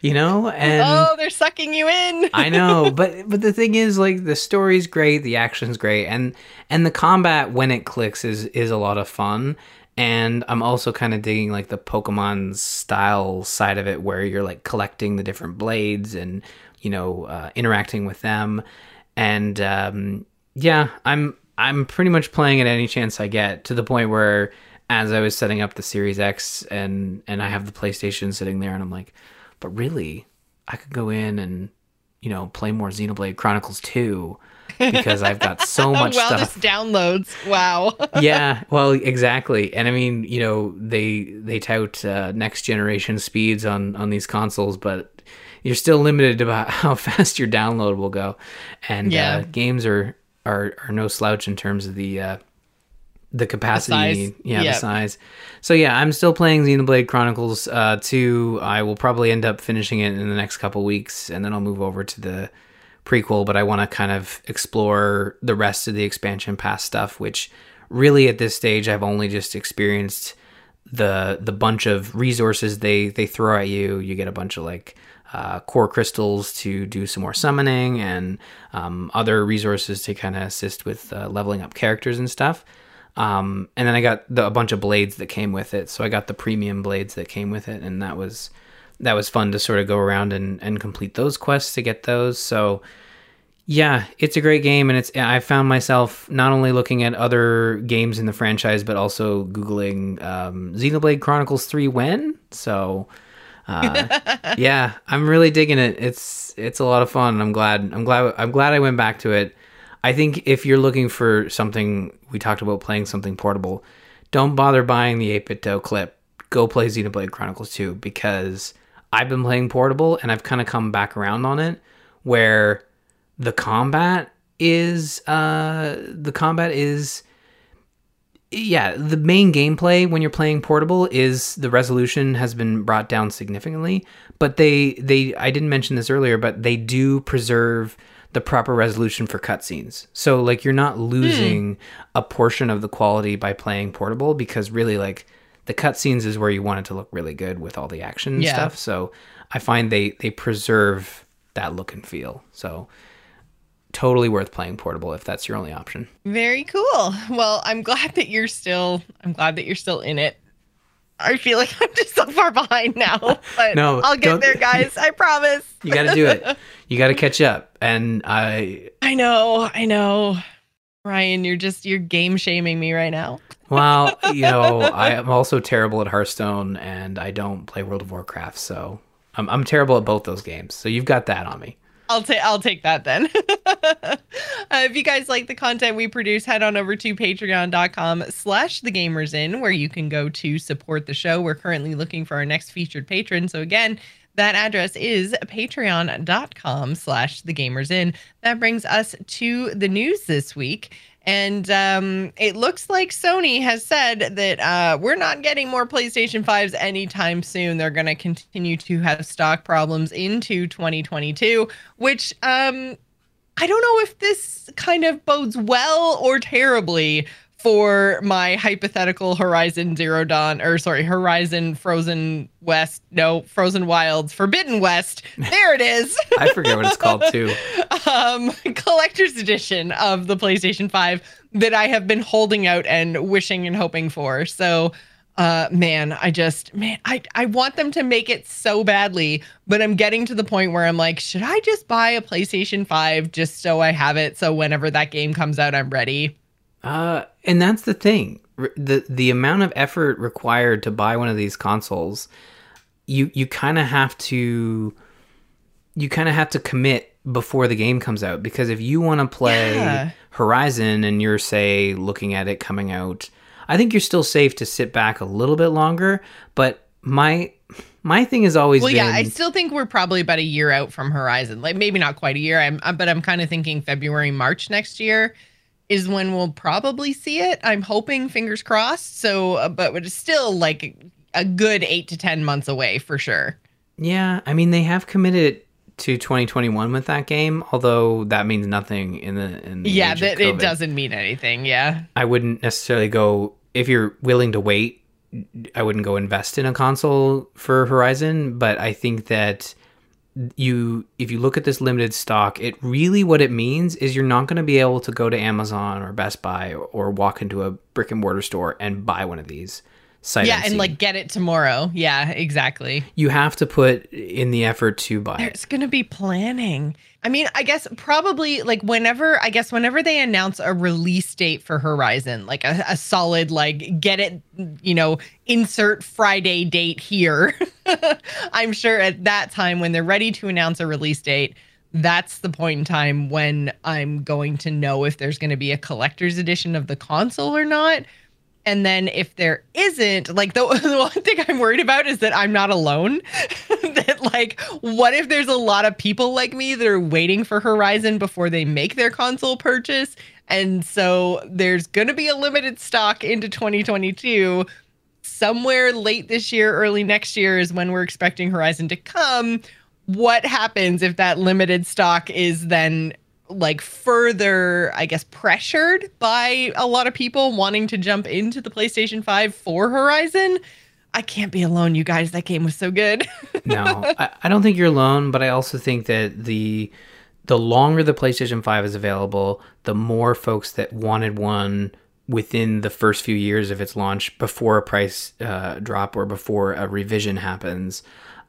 You know? And oh they're sucking you in. I know but but the thing is like the story's great the action's great and and the combat when it clicks is is a lot of fun and I'm also kind of digging like the Pokemon style side of it where you're like collecting the different blades and you know uh, interacting with them. And um, yeah I'm I'm pretty much playing it any chance I get to the point where as I was setting up the Series X and and I have the PlayStation sitting there and I'm like, but really, I could go in and you know play more Xenoblade Chronicles 2 because I've got so much well, stuff. Just downloads. Wow. yeah, well, exactly. And I mean, you know, they they tout uh, next generation speeds on on these consoles, but you're still limited about how fast your download will go. And Yeah. uh, games are, are are no slouch in terms of the uh, the capacity, size. yeah, Yep. the size. So yeah, I'm still playing Xenoblade Chronicles uh, 2. I will probably end up finishing it in the next couple weeks, and then I'll move over to the prequel. But I want to kind of explore the rest of the expansion pass stuff, which really at this stage I've only just experienced the the bunch of resources they they throw at you. You get a bunch of like uh, core crystals to do some more summoning and um, other resources to kind of assist with uh, leveling up characters and stuff. Um, and then I got the, a bunch of blades that came with it. So I got the premium blades that came with it, and that was that was fun to sort of go around and, and complete those quests to get those. So yeah, it's a great game, and it's I found myself not only looking at other games in the franchise, but also googling um, Xenoblade Chronicles Three when. So uh, yeah, I'm really digging it. It's it's a lot of fun. I'm glad. I'm glad. I'm glad I went back to it. I think if you're looking for something, we talked about playing something portable. Don't bother buying the 8-bit clip. Go play Xenoblade Chronicles 2 because I've been playing portable and I've kind of come back around on it where the combat is uh the combat is yeah, the main gameplay when you're playing portable is the resolution has been brought down significantly, but they they I didn't mention this earlier, but they do preserve the proper resolution for cutscenes. So like you're not losing a portion of the quality by playing portable because really like the cutscenes is where you want it to look really good with all the action and Yeah. stuff. So I find they they preserve that look and feel. So totally worth playing portable if that's your only option. Very cool. Well, I'm glad that you're still I'm glad that you're still in it. I feel like I'm just so far behind now. But No, I'll get there, guys. I promise. You got to do it. You got to catch up. And I, I know, I know. Ryan, you're just you're game shaming me right now. well, you know, I am also terrible at Hearthstone and I don't play World of Warcraft. So I'm, I'm terrible at both those games. So you've got that on me. I'll take I'll take that then. uh, if you guys like the content we produce, head on over to patreon.com slash the gamers in where you can go to support the show. We're currently looking for our next featured patron. So again, that address is patreon.com slash the gamers in. That brings us to the news this week. And um, it looks like Sony has said that uh, we're not getting more PlayStation 5s anytime soon. They're going to continue to have stock problems into 2022, which um, I don't know if this kind of bodes well or terribly for my hypothetical Horizon Zero Dawn, or sorry, Horizon Frozen West, no, Frozen Wilds, Forbidden West. There it is. I forget what it's called too. um, collector's edition of the PlayStation 5 that I have been holding out and wishing and hoping for. So, uh, man, I just, man, I, I want them to make it so badly, but I'm getting to the point where I'm like, should I just buy a PlayStation 5 just so I have it? So whenever that game comes out, I'm ready. Uh, and that's the thing. the the amount of effort required to buy one of these consoles, you you kind of have to you kind of have to commit before the game comes out because if you want to play Yeah. Horizon and you're say looking at it coming out, I think you're still safe to sit back a little bit longer, but my my thing has always Well, been yeah, I still think we're probably about a year out from Horizon. Like maybe not quite a year. I'm, but I'm kind of thinking February, March next year is when we'll probably see it. I'm hoping, fingers crossed. So, uh, but it's still like a good eight to ten months away for sure. Yeah, I mean they have committed to 2021 with that game, although that means nothing in the in the Yeah, that it doesn't mean anything. Yeah. I wouldn't necessarily go if you're willing to wait. I wouldn't go invest in a console for Horizon, but I think that you if you look at this limited stock, it really what it means is you're not going to be able to go to Amazon or Best Buy or, or walk into a brick and mortar store and buy one of these. Sight Yeah, and unseen. like get it tomorrow. Yeah, exactly. you have to put in the effort to buy it. There's going to be planning. I mean, I guess probably like whenever, I guess whenever they announce a release date for Horizon, like a, a solid, like get it, you know, insert Friday date here. I'm sure at that time when they're ready to announce a release date, that's the point in time when I'm going to know if there's going to be a collector's edition of the console or not. And then if there isn't, like the, the one thing I'm worried about is that I'm not alone. that like, what if there's a lot of people like me that are waiting for Horizon before they make their console purchase? And so there's going to be a limited stock into 2022. Somewhere late this year, early next year is when we're expecting Horizon to come. What happens if that limited stock is then like further, I guess, pressured by a lot of people wanting to jump into the PlayStation 5 for Horizon. I can't be alone, you guys. That game was so good. no, I, I don't think you're alone, but I also think that the the longer the PlayStation 5 is available, the more folks that wanted one within the first few years of its launch before a price uh, drop or before a revision happens,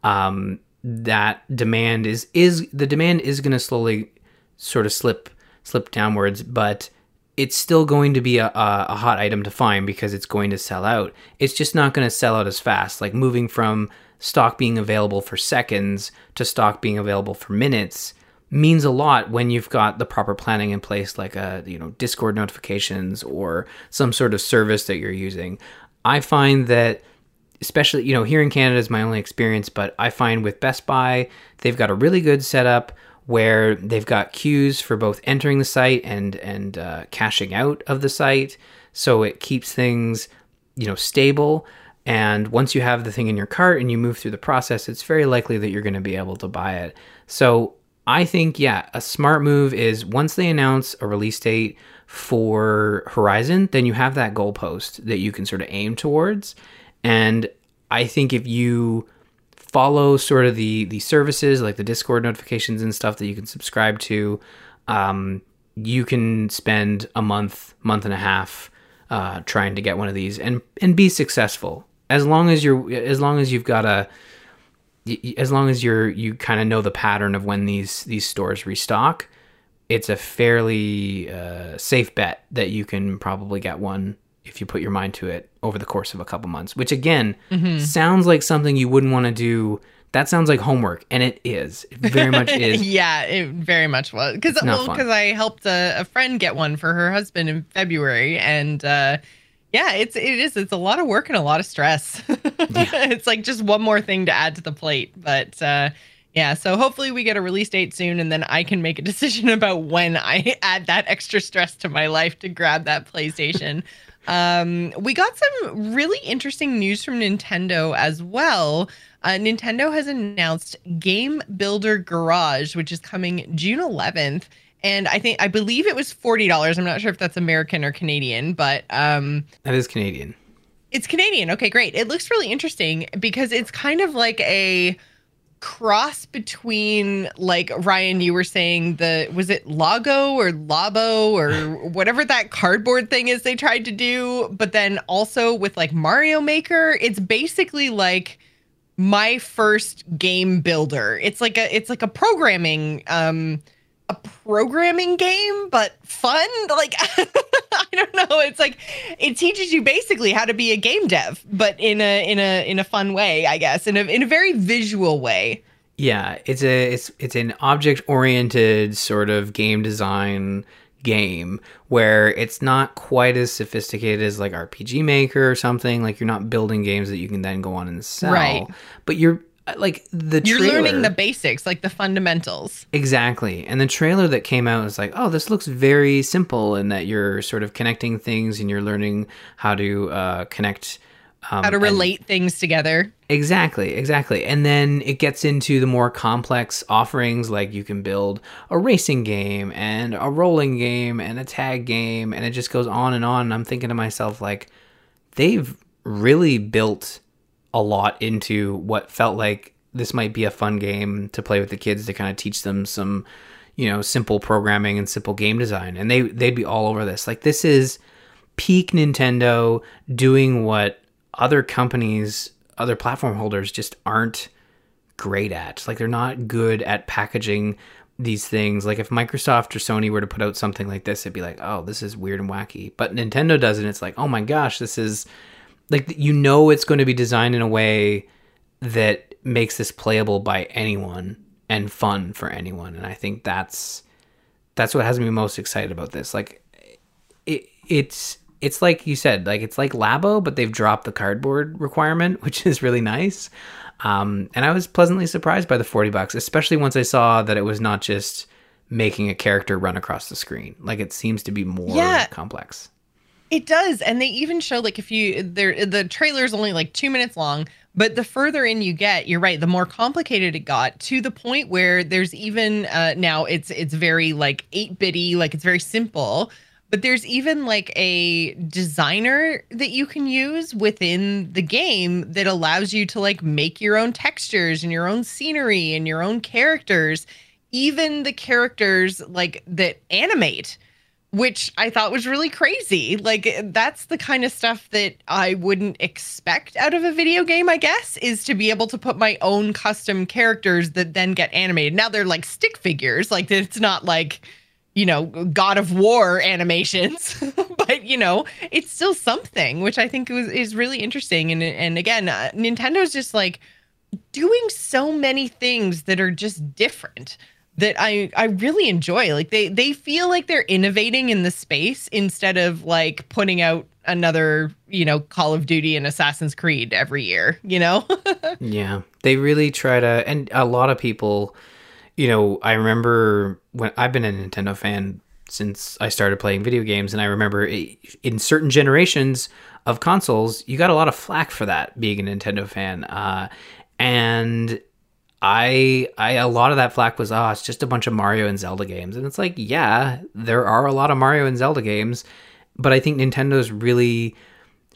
um, that demand is is the demand is going to slowly sort of slip slip downwards, but it's still going to be a, a, hot item to find because it's going to sell out. It's just not going to sell out as fast. Like moving from stock being available for seconds to stock being available for minutes means a lot when you've got the proper planning in place like a you know discord notifications or some sort of service that you're using i find that especially you know here in canada is my only experience but i find with best buy they've got a really good setup where they've got queues for both entering the site and and uh, cashing out of the site. So it keeps things you know stable. And once you have the thing in your cart and you move through the process it's very likely that you're going to be able to buy it. So i think yeah a smart move is once they announce a release date for horizon then you have that goalpost that you can sort of aim towards. And i think if you follow sort of the the services like the discord notifications and stuff that you can subscribe to. Um, you can spend a month month and a half uh, trying to get one of these and and be successful. As long as you're as long as you've got a, as long as you're you kind of know the pattern of when these these stores restock it's a fairly uh, safe bet that you can probably get one if you put your mind to it over the course of a couple months which again sounds like something you wouldn't want to do that sounds like homework and it is it very much is yeah, it very much was because not well, because I helped a, a friend get one for her husband in February, and uh, yeah, it's it is it's a lot of work and a lot of stress. it's like just one more thing to add to the plate, but. Uh, yeah, so hopefully we get a release date soon, and then I can make a decision about when I add that extra stress to my life to grab that PlayStation. Um, we got some really interesting news from Nintendo as well. Uh, Nintendo has announced Game Builder Garage, which is coming June 11th. And I think, I believe it was $40. I'm not sure if that's American or Canadian, but um, that is canadian it's Canadian. Okay, great. It looks really interesting because it's kind of like a cross between like Ryan you were saying the was it Lago or Labo or whatever that cardboard thing is they tried to do but then also with like Mario Maker it's basically like my first game builder. It's like a it's like a programming um a programming game but fun like i don't know it's like it teaches you basically how to be a game dev but in a in a in a fun way i guess in a in a very visual way Yeah, it's a it's it's an object oriented sort of game design game where it's not quite as sophisticated as like RPG Maker or something. Like you're not building games that you can then go on and sell. Right. But you're like the You're trailer, learning the basics, like the fundamentals. Exactly. And the trailer that came out was like, oh, this looks very simple in that you're sort of connecting things and you're learning how to uh, connect. Um, How to and- relate things together. Exactly, exactly. And then it gets into the more complex offerings like you can build a racing game and a rolling game and a tag game and it just goes on and on and I'm thinking to myself like they've really built a lot into what felt like this might be a fun game to play with the kids to kind of teach them some you know simple programming and simple game design and they they'd be all over this. Like this is peak Nintendo doing what other companies, other platform holders just aren't great at. Like they're not good at packaging these things. Like if Microsoft or Sony were to put out something like this, it'd be like, "Oh, this is weird and wacky." But Nintendo does it, it's like, "Oh my gosh, this is like you know it's going to be designed in a way that makes this playable by anyone and fun for anyone." And I think that's that's what has me most excited about this. Like it, it's it's like you said, like it's like Labo, but they've dropped the cardboard requirement, which is really nice. Um, and I was pleasantly surprised by the forty bucks, especially once I saw that it was not just making a character run across the screen. Like it seems to be more Yeah. complex. It does, and they even show like if you there the trailer is only like two minutes long, but the further in you get, you're right, the more complicated it got to the point where there's even uh, now it's it's very like eight bitty, like it's very simple. But there's even like a designer that you can use within the game that allows you to like make your own textures and your own scenery and your own characters, even the characters like that animate which I thought was really crazy. Like that's the kind of stuff that I wouldn't expect out of a video game, I guess, is to be able to put my own custom characters that then get animated. Now they're like stick figures, like it's not like you know, God of War animations, but you know, it's still something, which I think was, is really interesting. And and again, uh, Nintendo's just like doing so many things that are just different that I I really enjoy. Like they they feel like they're innovating in the space instead of like putting out another, you know, Call of Duty and Assassin's Creed every year, you know? Yeah, they really try to, and a lot of people, you know, I remember when I've been a Nintendo fan since I started playing video games, and I remember in certain generations of consoles, you got a lot of flack for that being a Nintendo fan, uh, and I, I, a lot of that flack was, oh, it's just a bunch of Mario and Zelda games, and it's like, yeah, there are a lot of Mario and Zelda games, but I think Nintendo's really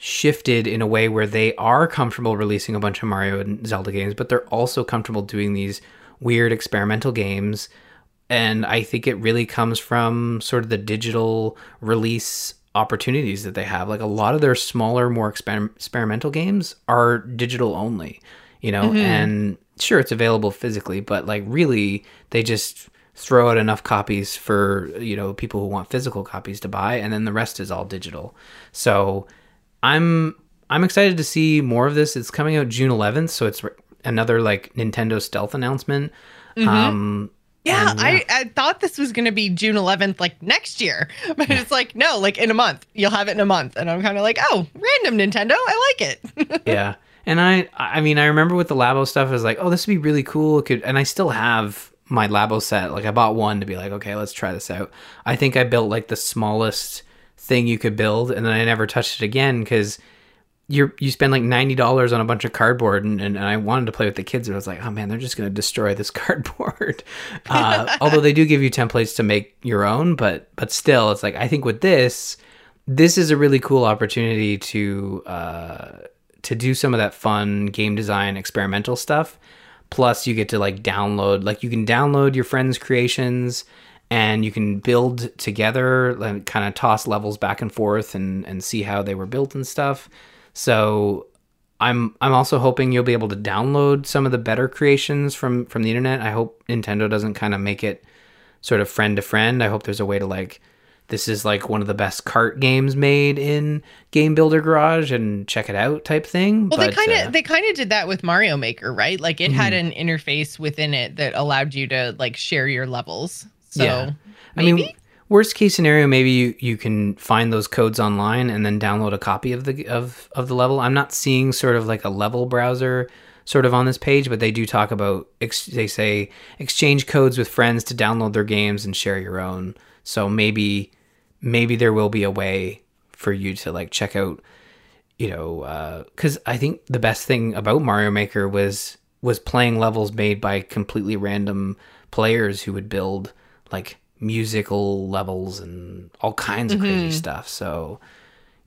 shifted in a way where they are comfortable releasing a bunch of Mario and Zelda games, but they're also comfortable doing these weird experimental games. And I think it really comes from sort of the digital release opportunities that they have. Like a lot of their smaller, more exper- experimental games are digital only, you know, mm-hmm. and sure, it's available physically, but like really, they just throw out enough copies for, you know, people who want physical copies to buy, and then the rest is all digital. So, I'm I'm excited to see more of this. It's coming out June 11th, so it's another like Nintendo stealth announcement. Um, Yeah, and, I, I thought this was going to be June 11th, like next year, but it's like, no, like in a month. You'll have it in a month. And I'm kind of like, oh, random Nintendo. I like it. yeah, and I I mean I remember with the Labo stuff, I was like, oh, this would be really cool. It could, and I still have my Labo set. Like I bought one to be like, okay, let's try this out. I think I built like the smallest thing you could build, and then I never touched it again because. You you spend like ninety dollars on a bunch of cardboard, and, and, and I wanted to play with the kids, and I was like, oh man, they're just gonna destroy this cardboard. Uh, although they do give you templates to make your own, but but still, it's like I think with this, this is a really cool opportunity to uh, to do some of that fun game design experimental stuff. Plus, you get to like download, like you can download your friends' creations and you can build together, and kind of toss levels back and forth and and see how they were built and stuff. So I'm I'm also hoping you'll be able to download some of the better creations from from the internet. I hope Nintendo doesn't kind of make it sort of friend to friend. I hope there's a way to like this is like one of the best cart games made in Game Builder Garage and check it out type thing. Well, they kind of uh, they kind of did that with Mario Maker, right? Like it had Mm-hmm. an interface within it that allowed you to like share your levels. So Yeah. I maybe mean, worst case scenario, maybe you, you can find those codes online and then download a copy of the of of the level. I'm not seeing sort of like a level browser sort of on this page, but they do talk about ex- they say exchange codes with friends to download their games and share your own. So maybe maybe there will be a way for you to like check out you know because i think the best thing about mario maker was was playing levels made by completely random players who would build like musical levels and all kinds of crazy stuff so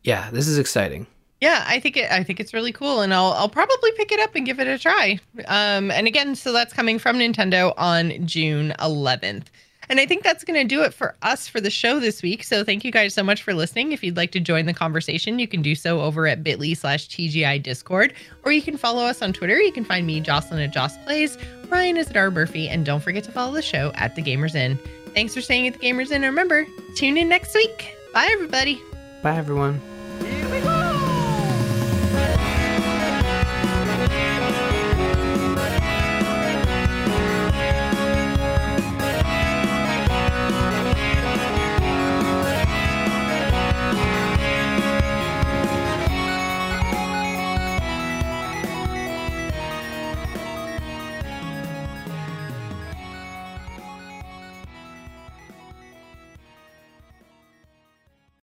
yeah this is exciting Yeah, I think it. I think it's really cool, and I'll I'll probably pick it up and give it a try. Um, and again, so that's coming from Nintendo on June 11th. And I think that's going to do it for us for the show this week. So thank you guys so much for listening. If you'd like to join the conversation, you can do so over at bit.ly slash TGI Discord, or you can follow us on Twitter. You can find me, Jocelyn at Joss Plays, Ryan is at R Murphy, and don't forget to follow the show at The Gamers Inn. Thanks for staying at The Gamers Inn. And remember, tune in next week. Bye, everybody. bye everyone